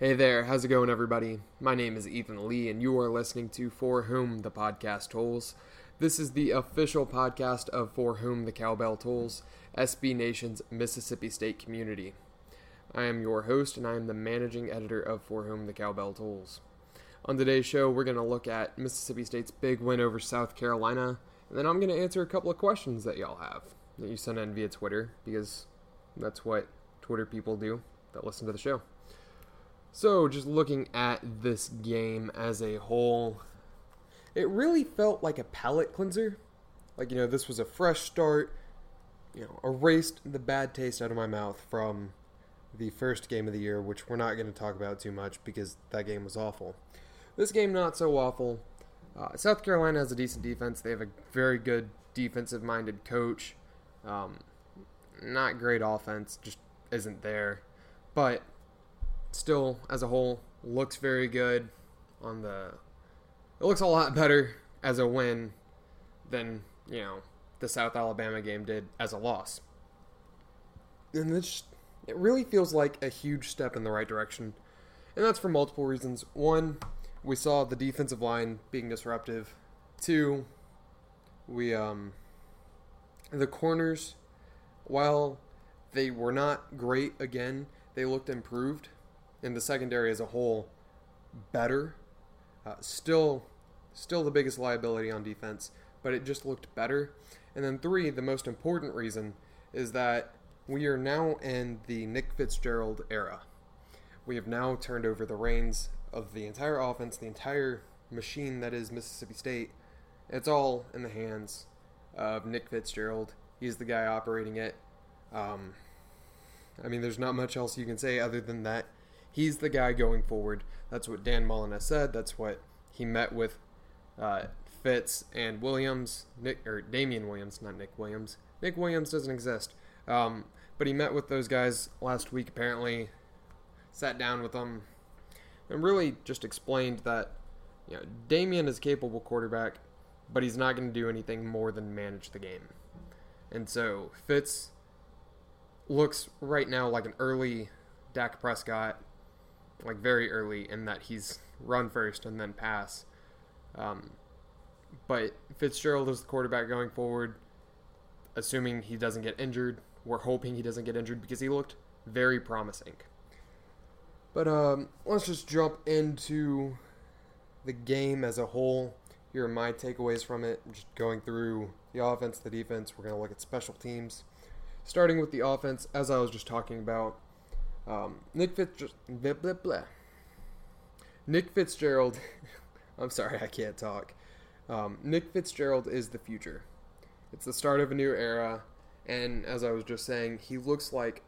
Hey there, how's it going, everybody? My name is Ethan Lee, and you are listening to For Whom the Podcast Tolls. This is the official podcast of For Whom the Cowbell Tolls, SB Nation's Mississippi State community. I am your host, and I am the managing editor of For Whom the Cowbell Tolls. On today's show, we're going to look at Mississippi State's big win over South Carolina, and then I'm going to answer a couple of questions that y'all have that you sent in via Twitter, because that's what Twitter people do that listen to the show. So, just looking at this game as a whole, it really felt like a palate cleanser. Like, you know, this was a fresh start, you know, erased the bad taste out of my mouth from the first game of the year, which we're not going to talk about too much because that game was awful. This game, not so awful. Uh, South Carolina has a decent defense. They have a very good defensive minded coach. Um, not great offense, just isn't there. But still, as a whole, looks very good on the. It looks a lot better as a win than, you know, the South Alabama game did as a loss. And this, it really feels like a huge step in the right direction. And that's for multiple reasons. One, we saw the defensive line being disruptive. Two, we, um, the corners, while they were not great again, they looked improved in the secondary as a whole better. Uh, still, still the biggest liability on defense, but it just looked better. And then three, the most important reason is that we are now in the Nick Fitzgerald era. We have now turned over the reins of the entire offense, the entire machine that is Mississippi State. It's all in the hands of Nick Fitzgerald. He's the guy operating it. Um, I mean, there's not much else you can say other than that he's the guy going forward. That's what Dan Mullen said. That's what he met with uh, Fitz and Williams, Nick or Damian Williams, not Nick Williams. Nick Williams doesn't exist, um, but he met with those guys last week. Apparently, sat down with them and really just explained that you know Damian is capable quarterback, but he's not going to do anything more than manage the game. And so Fitz looks right now like an early Dak Prescott like very early in that he's run first and then pass. Um, but Fitzgerald is the quarterback going forward, assuming he doesn't get injured. We're hoping he doesn't get injured because he looked very promising. But um, let's just jump into the game as a whole. Here are my takeaways from it. Just going through the offense, the defense. We're going to look at special teams. Starting with the offense, as I was just talking about, um, Nick Fitzgerald. Blah, blah, blah. Nick Fitzgerald. I'm sorry, I can't talk. Um, Nick Fitzgerald is the future. It's the start of a new era, and as I was just saying, he looks like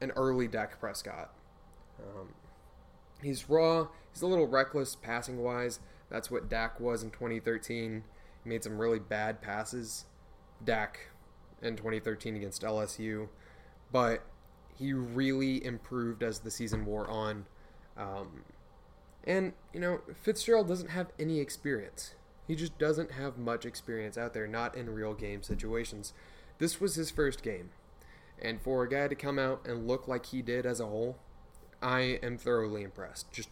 an early Dak Prescott. Um, he's raw. He's a little reckless passing wise. That's what Dak was in 2013. He made some really bad passes. Dak in 2013 against LSU, but he really improved as the season wore on. Um, and, you know, Fitzgerald doesn't have any experience. He just doesn't have much experience out there, not in real game situations. This was his first game. And for a guy to come out and look like he did as a whole, I am thoroughly impressed. Just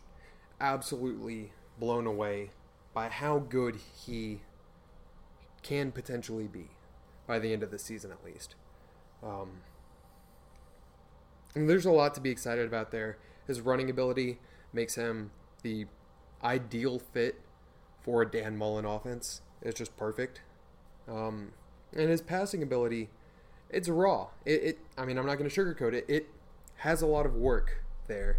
absolutely blown away by how good he can potentially be by the end of the season, at least. Um, and there's a lot to be excited about there. His running ability makes him the ideal fit for a Dan Mullen offense. It's just perfect. Um, and his passing ability, it's raw. It, it I mean, I'm not going to sugarcoat it. It has a lot of work there.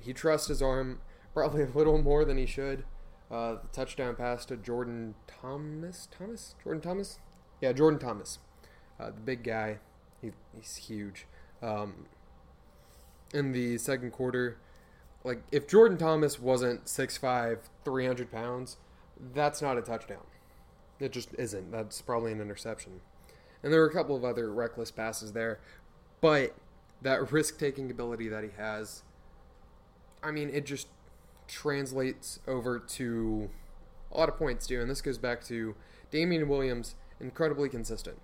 He trusts his arm probably a little more than he should. Uh, the touchdown pass to Jordan Thomas, Thomas, Jordan Thomas, yeah, Jordan Thomas, uh, the big guy. He, he's huge. Um, in the second quarter. Like, if Jordan Thomas wasn't 6'5, 300 pounds, that's not a touchdown. It just isn't. That's probably an interception. And there were a couple of other reckless passes there. But that risk taking ability that he has, I mean, it just translates over to a lot of points, too. And this goes back to Damian Williams, incredibly consistent.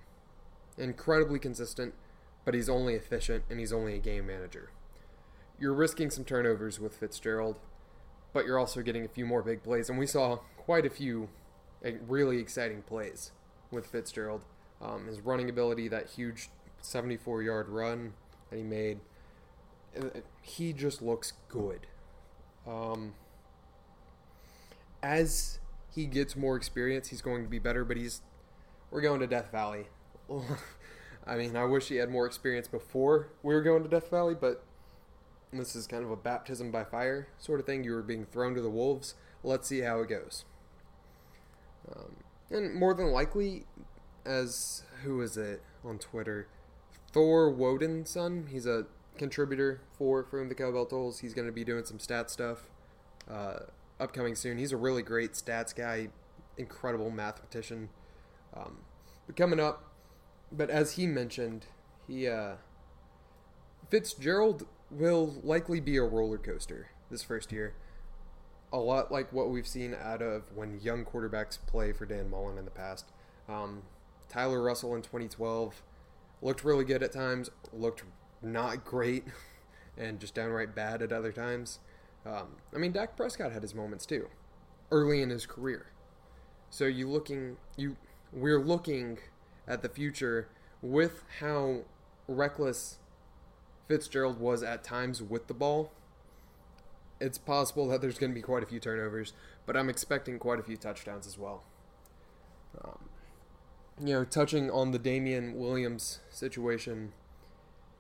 Incredibly consistent, but he's only efficient and he's only a game manager you're risking some turnovers with Fitzgerald, but you're also getting a few more big plays. And we saw quite a few eh, really exciting plays with Fitzgerald. Um, his running ability, that huge 74 yard run that he made, eh, he just looks good. Um, as he gets more experience, he's going to be better, but he's we're going to Death Valley. I mean, I wish he had more experience before we were going to Death Valley, but this is kind of a baptism by fire sort of thing. You were being thrown to the wolves. Let's see how it goes. Um, and more than likely, as who is it on Twitter? Thor Woden's son. He's a contributor for From the Cowbell Tolls. He's going to be doing some stat stuff uh, upcoming soon. He's a really great stats guy, incredible mathematician. Um, but coming up, but as he mentioned, he uh, Fitzgerald will likely be a roller coaster this first year. A lot like what we've seen out of when young quarterbacks play for Dan Mullen in the past. Um, Tyler Russell in 2012 looked really good at times, looked not great, and just downright bad at other times. Um, I mean, Dak Prescott had his moments too, early in his career. So you looking you we're looking at the future with how reckless Fitzgerald was at times with the ball, it's possible that there's going to be quite a few turnovers, but I'm expecting quite a few touchdowns as well. Um, you know, touching on the Damian Williams situation,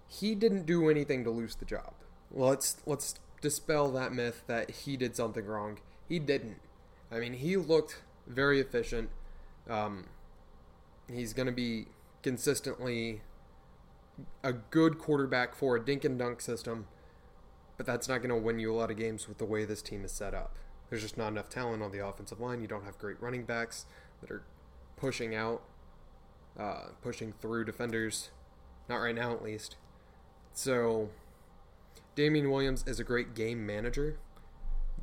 he didn't do anything to lose the job. Let's let's dispel that myth that he did something wrong. He didn't. I mean, he looked very efficient. Um, he's going to be consistently a good quarterback for a dink and dunk system, but that's not going to win you a lot of games with the way this team is set up. There's just not enough talent on the offensive line. You don't have great running backs that are pushing out, uh, pushing through defenders. Not right now, at least. So, Damian Williams is a great game manager,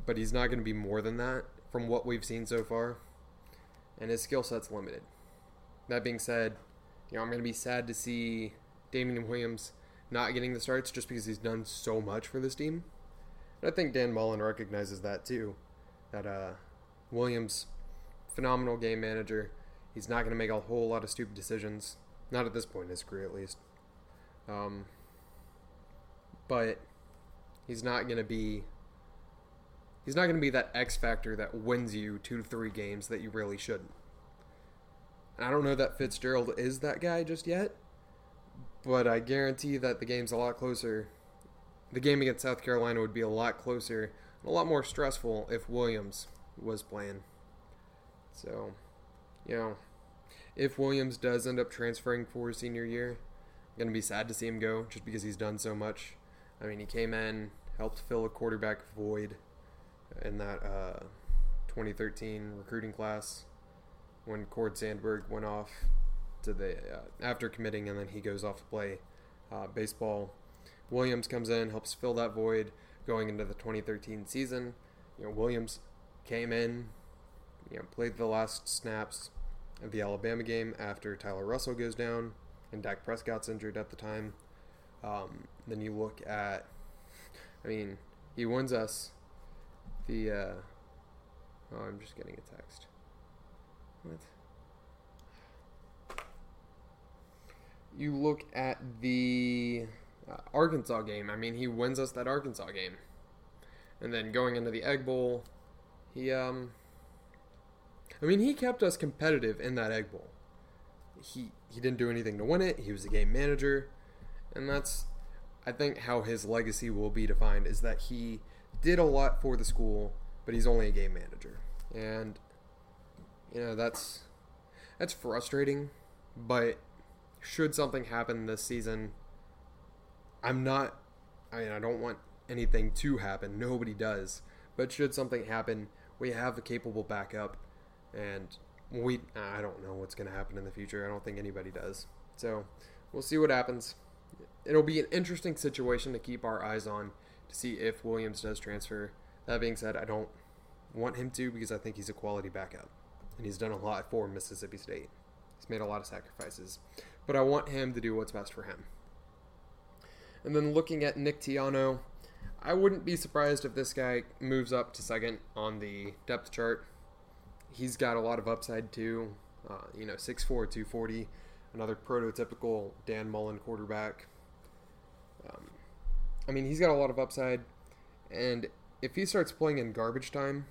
but he's not going to be more than that from what we've seen so far. And his skill set's limited. That being said, you know, I'm going to be sad to see Damian Williams not getting the starts just because he's done so much for this team. And I think Dan Mullen recognizes that too. That uh, Williams, phenomenal game manager. He's not going to make a whole lot of stupid decisions. Not at this point in his career, at least. Um, but he's not going to be. He's not going to be that X factor that wins you two to three games that you really shouldn't. And I don't know that Fitzgerald is that guy just yet but I guarantee that the game's a lot closer. The game against South Carolina would be a lot closer, a lot more stressful if Williams was playing. So, you know, if Williams does end up transferring for his senior year, I'm going to be sad to see him go just because he's done so much. I mean, he came in, helped fill a quarterback void in that uh, 2013 recruiting class when Cord Sandberg went off to the uh, after committing, and then he goes off to play uh, baseball. Williams comes in, helps fill that void going into the 2013 season. You know, Williams came in, you know, played the last snaps of the Alabama game after Tyler Russell goes down and Dak Prescott's injured at the time. Um, then you look at, I mean, he wins us the. Uh, oh, I'm just getting a text. What? You look at the uh, Arkansas game. I mean, he wins us that Arkansas game, and then going into the Egg Bowl, he um. I mean, he kept us competitive in that Egg Bowl. He he didn't do anything to win it. He was a game manager, and that's I think how his legacy will be defined is that he did a lot for the school, but he's only a game manager, and you know that's that's frustrating, but should something happen this season, I'm not. I mean, I don't want anything to happen. Nobody does. But should something happen, we have a capable backup, and we. I don't know what's going to happen in the future. I don't think anybody does. So we'll see what happens. It'll be an interesting situation to keep our eyes on to see if Williams does transfer. That being said, I don't want him to because I think he's a quality backup, and he's done a lot for Mississippi State. He's made a lot of sacrifices but I want him to do what's best for him. And then looking at Nick Tiano, I wouldn't be surprised if this guy moves up to second on the depth chart. He's got a lot of upside too. Uh, you know, 6'4", 240, another prototypical Dan Mullen quarterback. Um, I mean, he's got a lot of upside, and if he starts playing in garbage time,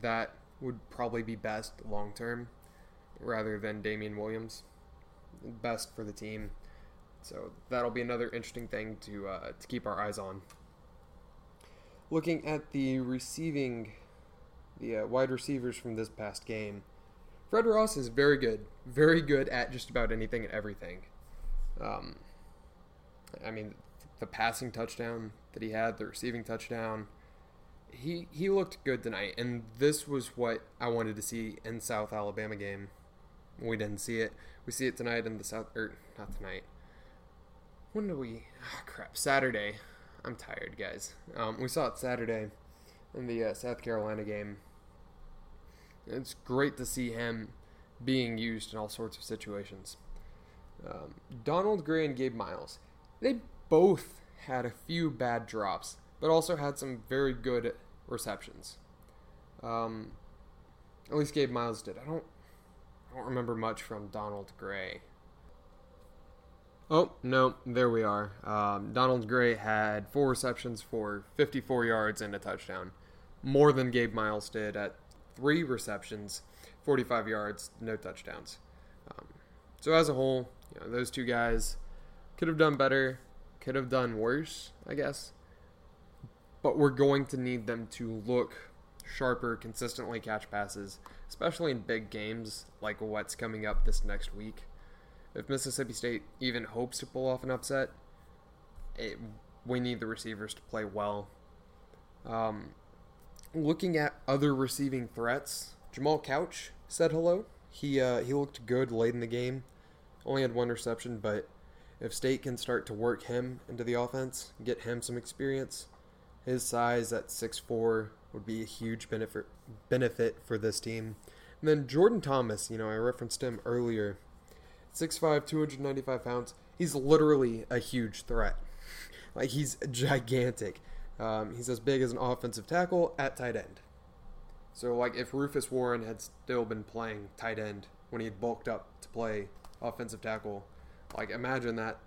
that would probably be best long term, rather than Damian Williams. Best for the team. So that'll be another interesting thing to uh, to keep our eyes on. Looking at the receiving, the uh, wide receivers from this past game, Fred Ross is very good, very good at just about anything and everything. Um, I mean, the passing touchdown that he had, the receiving touchdown, he he looked good tonight, and this was what I wanted to see in South Alabama game. We didn't see it. We see it tonight in the South, or not tonight. When do we? Oh, crap, Saturday. I'm tired, guys. Um, we saw it Saturday in the uh, South Carolina game. It's great to see him being used in all sorts of situations. Um, Donald Gray and Gabe Myles, they both had a few bad drops, but also had some very good receptions. Um, at least Gabe Myles did. I don't, don't remember much from Donald Gray. Oh no, there we are. Um, Donald Gray had four receptions for 54 yards and a touchdown, more than Gabe Myles did at three receptions, 45 yards, no touchdowns. Um, so as a whole, you know, those two guys could have done better, could have done worse, I guess. But we're going to need them to look sharper, consistently catch passes, especially in big games like what's coming up this next week. If Mississippi State even hopes to pull off an upset, it, we need the receivers to play well. Um, looking at other receiving threats, Jamal Couch said hello. He uh, he looked good late in the game. Only had one reception, but if State can start to work him into the offense, get him some experience, his size at 6'4 would be a huge benefit benefit for this team. And then Jordan Thomas, you know, I referenced him earlier. 6'5, 295 pounds. He's literally a huge threat. Like, he's gigantic. Um, he's as big as an offensive tackle at tight end. So, like, if Rufus Warren had still been playing tight end when he had bulked up to play offensive tackle, like, imagine that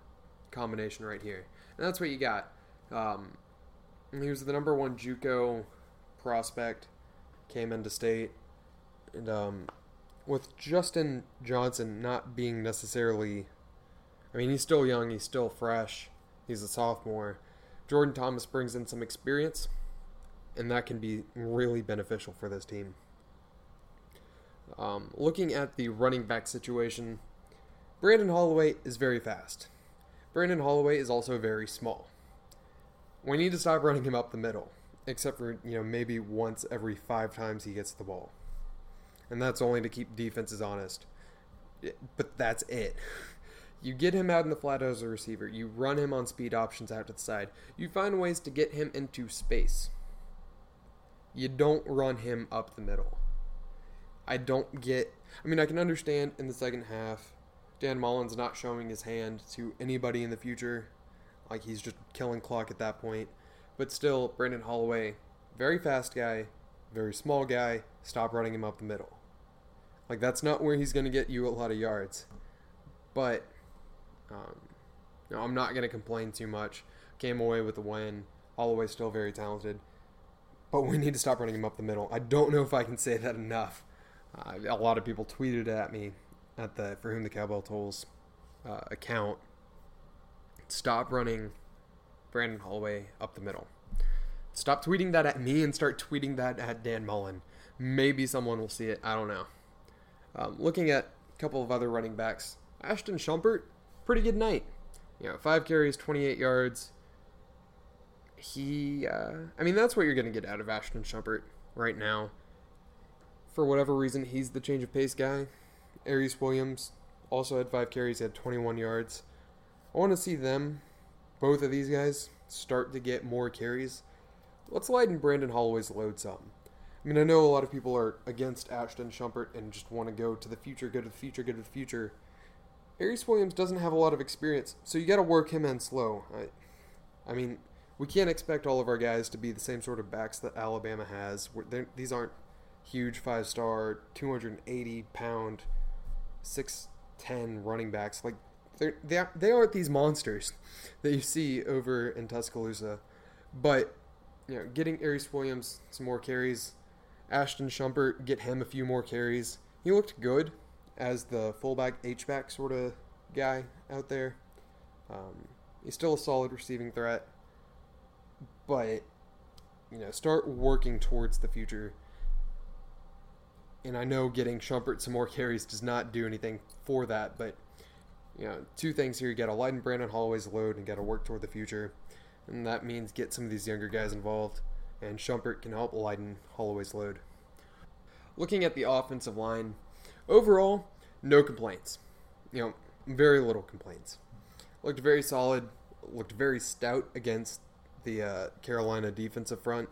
combination right here. And that's what you got. Um, he was the number one JUCO prospect, came into state, and um, with Justin Johnson not being necessarily, I mean, he's still young, he's still fresh, he's a sophomore. Jordan Thomas brings in some experience, and that can be really beneficial for this team. Um, looking at the running back situation, Brandon Holloway is very fast. Brandon Holloway is also very small. We need to stop running him up the middle, except for, you know, maybe once every five times he gets the ball. And that's only to keep defenses honest. But that's it. You get him out in the flat as a receiver. You run him on speed options out to the side. You find ways to get him into space. You don't run him up the middle. I don't get. I mean, I can understand in the second half, Dan Mullen's not showing his hand to anybody in the future. Like, he's just killing clock at that point. But still, Brandon Holloway, very fast guy, very small guy. Stop running him up the middle. Like, that's not where he's going to get you a lot of yards. But um, no, I'm not going to complain too much. Came away with the win. Holloway's still very talented. But we need to stop running him up the middle. I don't know if I can say that enough. Uh, a lot of people tweeted at me at the For Whom the Cowbell Tolls uh, account. Stop running Brandon Holloway up the middle. Stop tweeting that at me and start tweeting that at Dan Mullen. Maybe someone will see it. I don't know. Um, looking at a couple of other running backs, Ashton Shumpert pretty good night. You know, five carries, 28 yards. He, uh, I mean, that's what you're going to get out of Ashton Shumpert right now. For whatever reason, he's the change of pace guy. Aeris Williams also had five carries, had 21 yards. I want to see them, both of these guys, start to get more carries. Let's lighten Brandon Holloway's load some. I mean, I know a lot of people are against Ashton Shumpert and just want to go to the future, go to the future, go to the future. Aeris Williams doesn't have a lot of experience, so you got to work him in slow. I, I mean, we can't expect all of our guys to be the same sort of backs that Alabama has. These aren't huge five star, 280 pound, 6'10 running backs. Like, they're, they, are, they aren't these monsters that you see over in Tuscaloosa. But, you know, getting Aeris Williams some more carries, Ashton Shumpert, get him a few more carries. He looked good as the fullback, H-back sort of guy out there. Um, he's still a solid receiving threat but you know, start working towards the future. And I know getting Shumpert some more carries does not do anything for that, but you know, two things here: you got to lighten Brandon Holloway's load and got to work toward the future, and that means get some of these younger guys involved. And Shumpert can help lighten Holloway's load. Looking at the offensive line, overall, no complaints. You know, very little complaints. Looked very solid. Looked very stout against the uh, Carolina defensive front.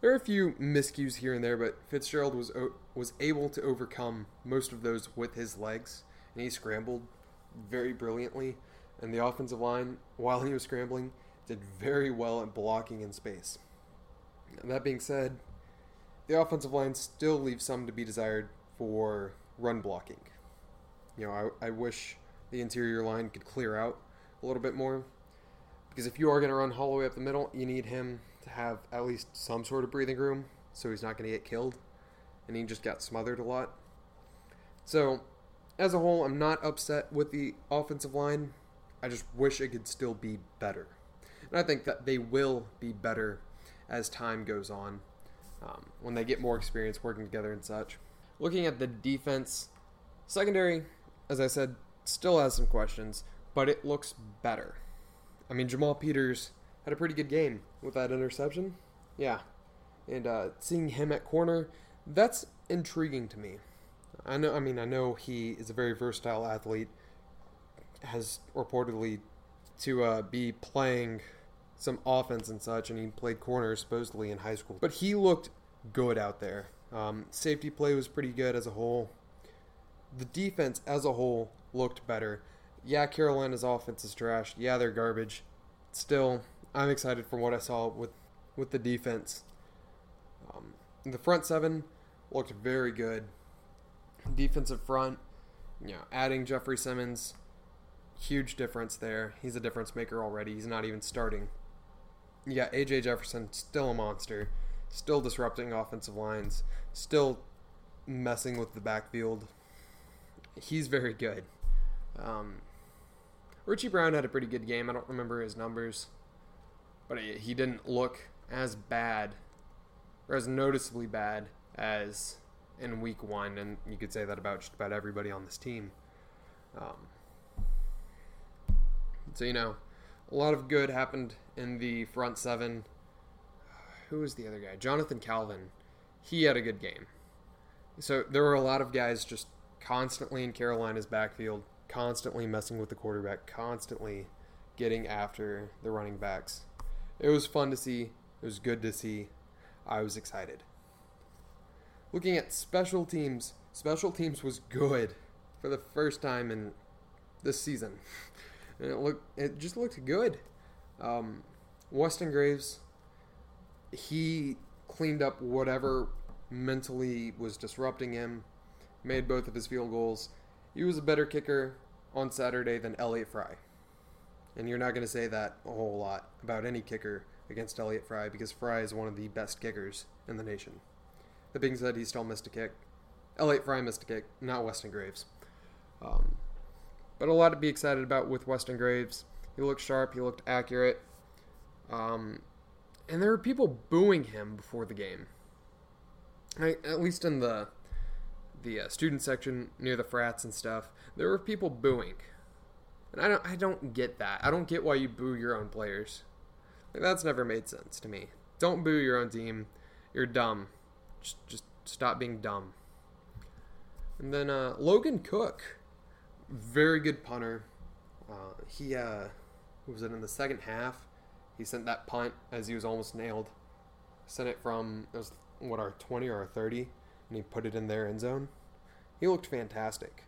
There are a few miscues here and there, but Fitzgerald was was able to overcome most of those with his legs, and he scrambled very brilliantly. And the offensive line, while he was scrambling, did very well at blocking in space. And that being said, the offensive line still leaves some to be desired for run blocking. You know, I, I wish the interior line could clear out a little bit more. Because if you are going to run Holloway up the middle, you need him to have at least some sort of breathing room so he's not going to get killed. And he just got smothered a lot. So, as a whole, I'm not upset with the offensive line. I just wish it could still be better. And I think that they will be better as time goes on um, when they get more experience working together and such. Looking at the defense, secondary, as I said, still has some questions, but it looks better. I mean, Jamal Peters had a pretty good game with that interception. Yeah. And uh, seeing him at corner, that's intriguing to me. I know. I mean, I know he is a very versatile athlete. Has reportedly to uh, be playing some offense and such, and he played corner supposedly in high school. But he looked good out there. Um, safety play was pretty good as a whole. The defense as a whole looked better yeah, Carolina's offense is trash. Yeah, they're garbage. Still, I'm excited for what I saw with with the defense. Um, the front seven looked very good. Defensive front, you know, adding Jeffrey Simmons, huge difference there. He's a difference maker already. He's not even starting. You got AJ Jefferson, still a monster, still disrupting offensive lines, still messing with the backfield. He's very good. Um, Richie Brown had a pretty good game. I don't remember his numbers, but he didn't look as bad or as noticeably bad as in week one, and you could say that about just about everybody on this team. Um, so you know, a lot of good happened in the front seven. Who was the other guy? Jonathan Calvin. He had a good game. So there were a lot of guys just constantly in Carolina's backfield constantly messing with the quarterback, constantly getting after the running backs. It was fun to see. It was good to see. I was excited. Looking at special teams, special teams was good for the first time in this season. And it looked it just looked good. Um, Westin Graves, he cleaned up whatever mentally was disrupting him, made both of his field goals, he was a better kicker on Saturday than Elliott Fry. And you're not going to say that a whole lot about any kicker against Elliott Fry because Fry is one of the best kickers in the nation. That being said, he still missed a kick. Elliott Fry missed a kick, not Westin Graves. Um, but a lot to be excited about with Westin Graves. He looked sharp, he looked accurate. Um, and there were people booing him before the game. I, at least in the the uh, student section near the frats and stuff, there were people booing, and I don't I don't get that. I don't get why you boo your own players. Like that's never made sense to me. Don't boo your own team. You're dumb. Just just stop being dumb. And then uh, Logan Cook, very good punter. Uh, he uh, was it in the second half? He sent that punt as he was almost nailed. Sent it from it was what our twenty or our thirty and he put it in their end zone. He looked fantastic.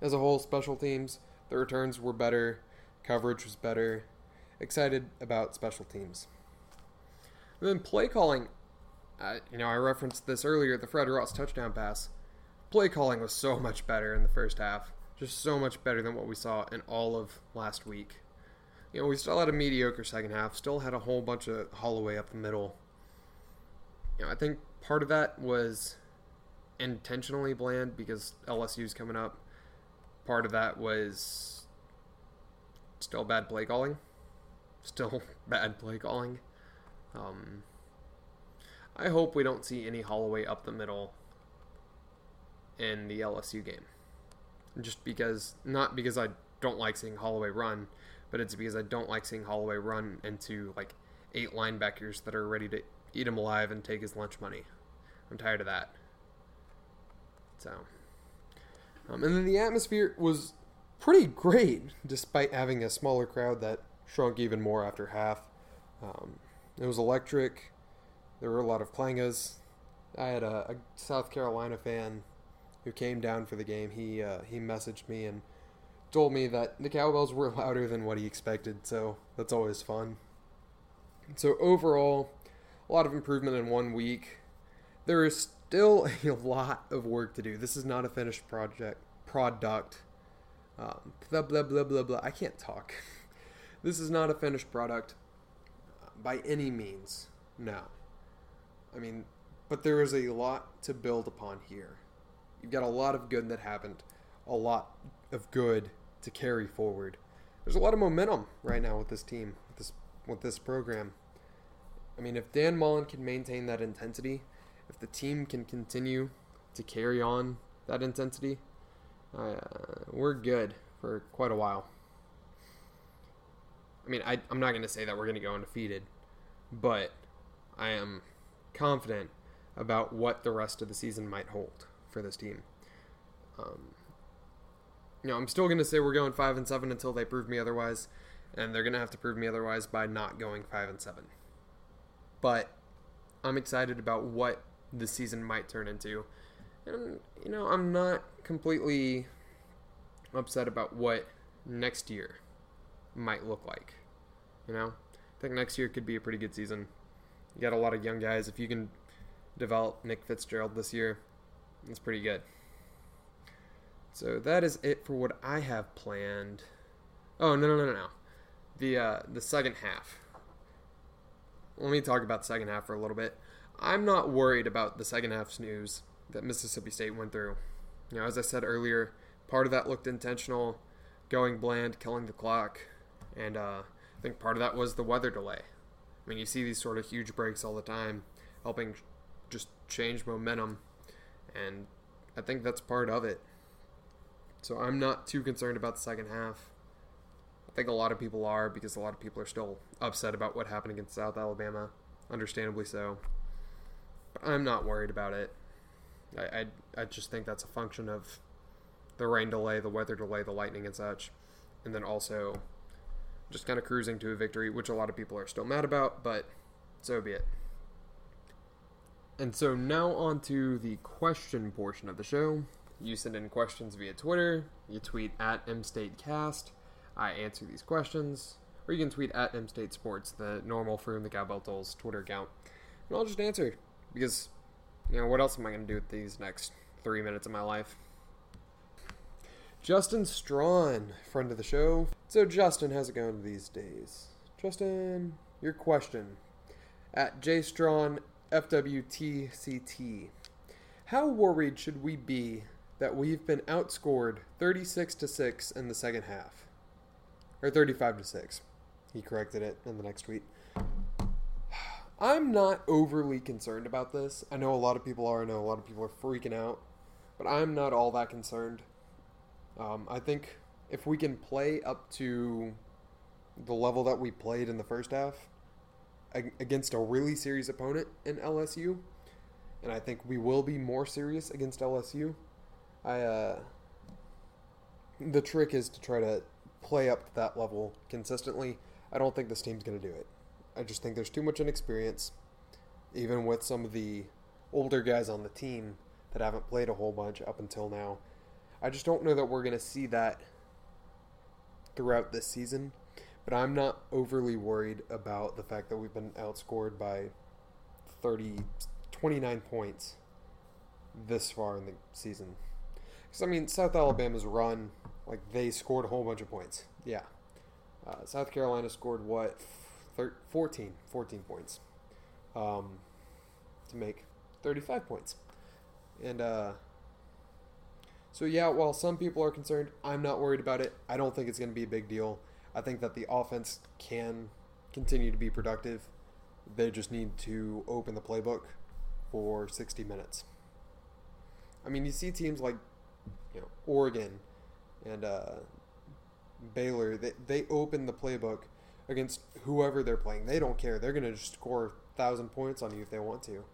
As a whole, special teams, the returns were better, coverage was better, excited about special teams. And then play calling, you know, I referenced this earlier, the Fred Ross touchdown pass. Play calling was so much better in the first half, just so much better than what we saw in all of last week. You know, we still had a mediocre second half, still had a whole bunch of Holloway up the middle. You know, I think part of that was intentionally bland because LSU's coming up. Part of that was still bad play calling. Still bad play calling. Um, I hope we don't see any Holloway up the middle in the LSU game. Just because, not because I don't like seeing Holloway run, but it's because I don't like seeing Holloway run into like eight linebackers that are ready to eat him alive and take his lunch money. I'm tired of that. So, um, and then the atmosphere was pretty great, despite having a smaller crowd that shrunk even more after half. Um, it was electric. There were a lot of clangas. I had a, a, South Carolina fan who came down for the game. He uh, he messaged me and told me that the cowbells were louder than what he expected. So that's always fun. So overall, a lot of improvement in one week. There is still a lot of work to do. This is not a finished project product. Um, blah blah blah blah blah. I can't talk. this is not a finished product by any means. No. I mean, but there is a lot to build upon here. You've got a lot of good that happened, a lot of good to carry forward. There's a lot of momentum right now with this team, with this with this program. I mean, if Dan Mullen can maintain that intensity, if the team can continue to carry on that intensity, uh, we're good for quite a while. I mean, I, I'm not going to say that we're going to go undefeated, but I am confident about what the rest of the season might hold for this team. Um, you know, I'm still going to say we're going five and seven until they prove me otherwise, and they're going to have to prove me otherwise by not going five and seven. But I'm excited about what the season might turn into. And, you know, I'm not completely upset about what next year might look like. You know, I think next year could be a pretty good season. You got a lot of young guys. If you can develop Nick Fitzgerald this year, it's pretty good. So that is it for what I have planned. Oh no no no no! The uh, the second half. Let me talk about the second half for a little bit. I'm not worried about the second half snooze that Mississippi State went through. You know, as I said earlier, part of that looked intentional, going bland, killing the clock, and uh, I think part of that was the weather delay. I mean, you see these sort of huge breaks all the time, helping just change momentum, and I think that's part of it. So I'm not too concerned about the second half. I think a lot of people are because a lot of people are still upset about what happened against South Alabama, understandably so. But I'm not worried about it. I, I, I just think that's a function of the rain delay, the weather delay, the lightning and such, and then also just kind of cruising to a victory, which a lot of people are still mad about, but so be it. And so now on to the question portion of the show. You send in questions via Twitter, you tweet at mstatecast, I answer these questions, or you can tweet at MState Sports, the normal From the Cowbell Tolls Twitter account, and I'll just answer because, you know, what else am I going to do with these next three minutes of my life? Justin Strawn, friend of the show. So, Justin, how's it going these days? Justin, your question at jstrawn FWTCT. How worried should we be that we've been outscored 36 to 6 in the second half? Or 35 to 6. He corrected it in the next tweet. I'm not overly concerned about this. I know a lot of people are. I know a lot of people are freaking out. But I'm not all that concerned. Um, I think if we can play up to the level that we played in the first half against a really serious opponent in LSU, and I think we will be more serious against LSU. I uh, the trick is to try to play up to that level consistently. I don't think this team's going to do it. I just think there's too much inexperience, even with some of the older guys on the team that haven't played a whole bunch up until now. I just don't know that we're going to see that throughout this season. but I'm not overly worried about the fact that we've been outscored by 30, 29 points this far in the season. Because, I mean, South Alabama's run, like, they scored a whole bunch of points. Yeah. Uh, South Carolina scored, what, 14, 14 points um, to make 35 points. And, uh, so yeah, while some people are concerned, I'm not worried about it. I don't think it's going to be a big deal. I think that the offense can continue to be productive. They just need to open the playbook for 60 minutes. I mean, you see teams like, you know, Oregon and uh, Baylor. They they open the playbook against whoever they're playing. They don't care. They're going to score thousand points on you if they want to.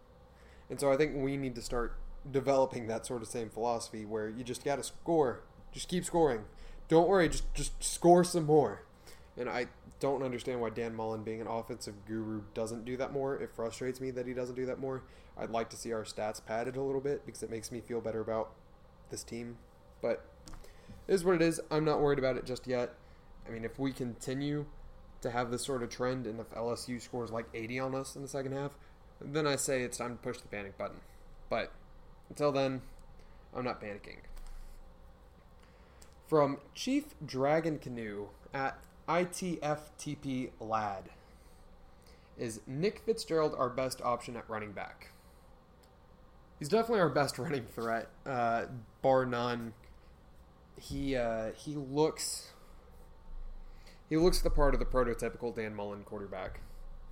And so I think we need to start developing that sort of same philosophy where you just got to score. Just keep scoring. Don't worry, just just score some more. And I don't understand why Dan Mullen, being an offensive guru, doesn't do that more. It frustrates me that he doesn't do that more. I'd like to see our stats padded a little bit because it makes me feel better about this team. But is what it is. I'm not worried about it just yet. I mean, if we continue to have this sort of trend and if LSU scores like 80 on us in the second half, then I say it's time to push the panic button. But until then, I'm not panicking. From Chief Dragon Canoe at ITFTP Lad. Is Nick Fitzgerald our best option at running back? He's definitely our best running threat, uh, bar none. He uh, he looks he looks the part of the prototypical Dan Mullen quarterback,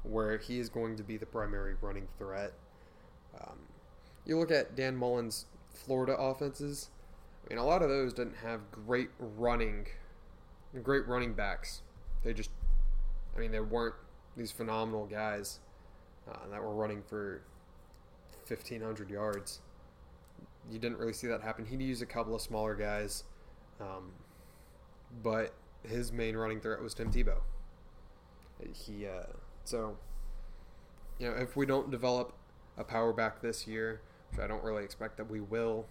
where he is going to be the primary running threat. Um, you look at Dan Mullen's Florida offenses. I mean, a lot of those didn't have great running, great running backs. They just, I mean, they weren't these phenomenal guys uh, that were running for 1,500 yards. You didn't really see that happen. He used a couple of smaller guys, um, but his main running threat was Tim Tebow. He uh, so you know if we don't develop a power back this year, which I don't really expect that we will,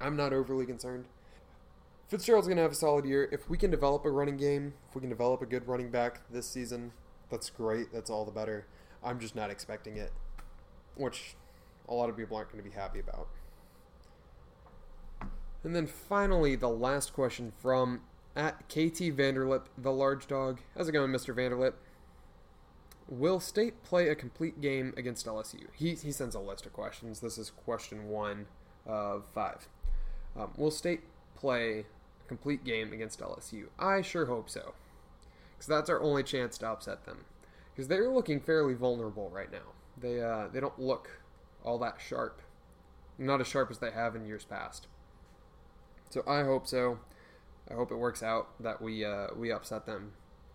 I'm not overly concerned. Fitzgerald's going to have a solid year. If we can develop a running game, if we can develop a good running back this season, that's great. That's all the better. I'm just not expecting it, which a lot of people aren't going to be happy about. And then finally, the last question from at KT Vanderlip, the large dog. How's it going, Mr. Vanderlip? Will State play a complete game against LSU? He, he sends a list of questions. This is question one of five. Um, will State play a complete game against LSU? I sure hope so. Because that's our only chance to upset them. Because they're looking fairly vulnerable right now. They, uh, they don't look all that sharp. Not as sharp as they have in years past. So I hope so. I hope it works out that we uh, we upset them.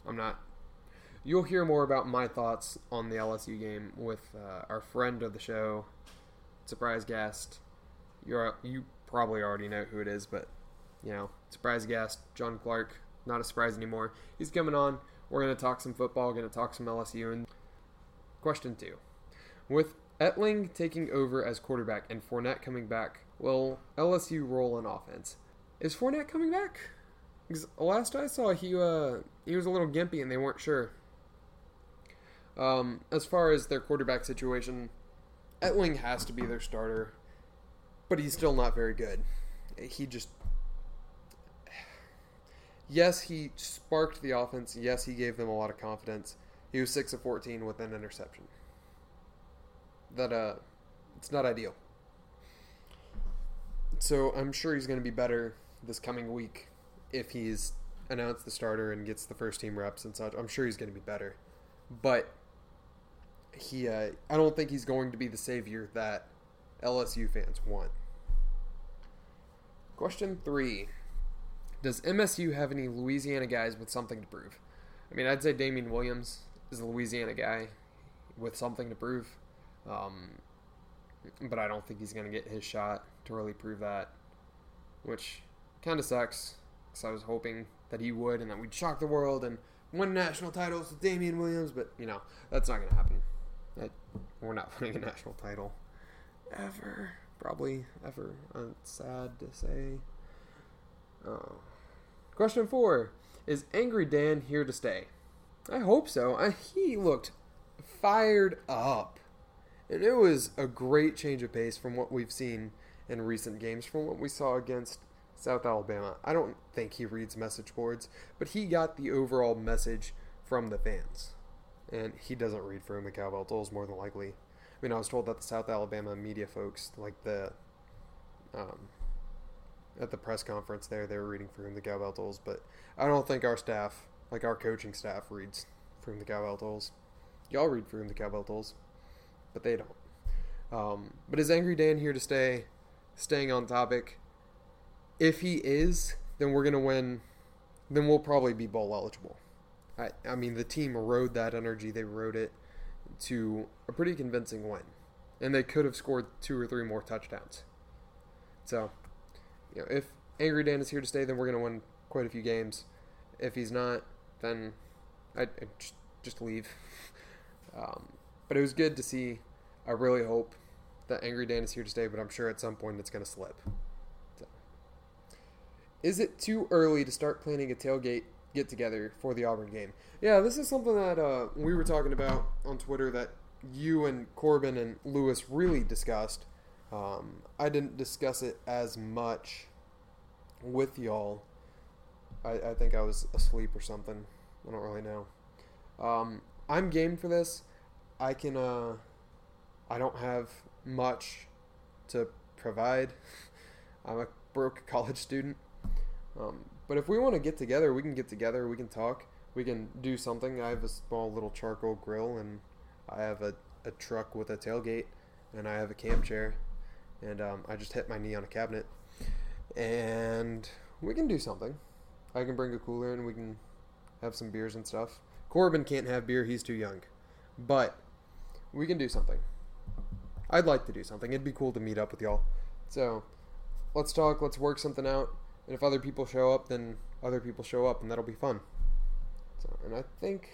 I'm not You'll hear more about my thoughts on the LSU game with uh, our friend of the show, surprise guest. You're you probably already know who it is, but you know, surprise guest John Clark. Not a surprise anymore. He's coming on. We're gonna talk some football. Gonna talk some LSU. And question two, with Etling taking over as quarterback and Fournette coming back, will LSU roll in offense? Is Fournette coming back? Because last I saw, he uh, he was a little gimpy and they weren't sure. Um, as far as their quarterback situation, Etling has to be their starter, but he's still not very good. He just. Yes, he sparked the offense. Yes, he gave them a lot of confidence. He was 6 of 14 with an interception. That, uh, it's not ideal. So I'm sure he's going to be better this coming week if he's announced the starter and gets the first team reps and such. I'm sure he's going to be better. But he uh, I don't think he's going to be the savior that LSU fans want. Question three: Does MSU have any Louisiana guys with something to prove? I mean, I'd say Damian Williams is a Louisiana guy with something to prove, um, but I don't think he's going to get his shot to really prove that, which kind of sucks because I was hoping that he would and that we'd shock the world and win national titles with Damian Williams, but you know that's not going to happen. That we're not winning a national title ever, probably ever. Sad to say. Oh, Question four Is Angry Dan here to stay? I hope so. I, he looked fired up. And it was a great change of pace from what we've seen in recent games, from what we saw against South Alabama. I don't think he reads message boards, but he got the overall message from the fans. And he doesn't read from the Cowbell Tolls more than likely. I mean, I was told that the South Alabama media folks, like the um, at the press conference there, they were reading from the Cowbell Tolls, but I don't think our staff, like our coaching staff, reads from the Cowbell Tolls. Y'all read from the Cowbell Tolls, but they don't. Um, but is Angry Dan here to stay? Staying on topic. If he is, then we're gonna win. Then we'll probably be bowl eligible. I, I mean, the team rode that energy. They rode it to a pretty convincing win, and they could have scored two or three more touchdowns. So, you know, if Angry Dan is here to stay, then we're going to win quite a few games. If he's not, then I just, just leave. Um, but it was good to see. I really hope that Angry Dan is here to stay, but I'm sure at some point it's going to slip. So. Is it too early to start planning a tailgate get together for the Auburn game? Yeah, this is something that uh, we were talking about on Twitter that you and Corbin and Lewis really discussed. Um, I didn't discuss it as much with y'all. I, I think I was asleep or something. I don't really know. Um, I'm game for this. I can. Uh, I don't have much to provide. I'm a broke college student. Um, but if we want to get together, we can get together. We can talk. We can do something. I have a small little charcoal grill, and I have a, a truck with a tailgate, and I have a camp chair and um, I just hit my knee on a cabinet. And we can do something. I can bring a cooler and we can have some beers and stuff. Corbin can't have beer; he's too young. But we can do something. I'd like to do something. It'd be cool to meet up with y'all. So let's talk. Let's work something out. And if other people show up, then other people show up, and that'll be fun. So, and I think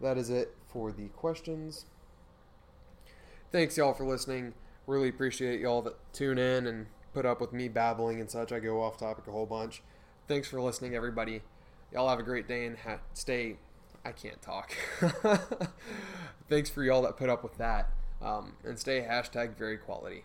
that is it for the questions. Thanks, y'all, for listening. Really appreciate y'all that tune in and put up with me babbling and such. I go off topic a whole bunch. Thanks for listening, everybody. Y'all have a great day and ha- stay. I can't talk. Thanks for y'all that put up with that. Um, and stay hashtag very quality.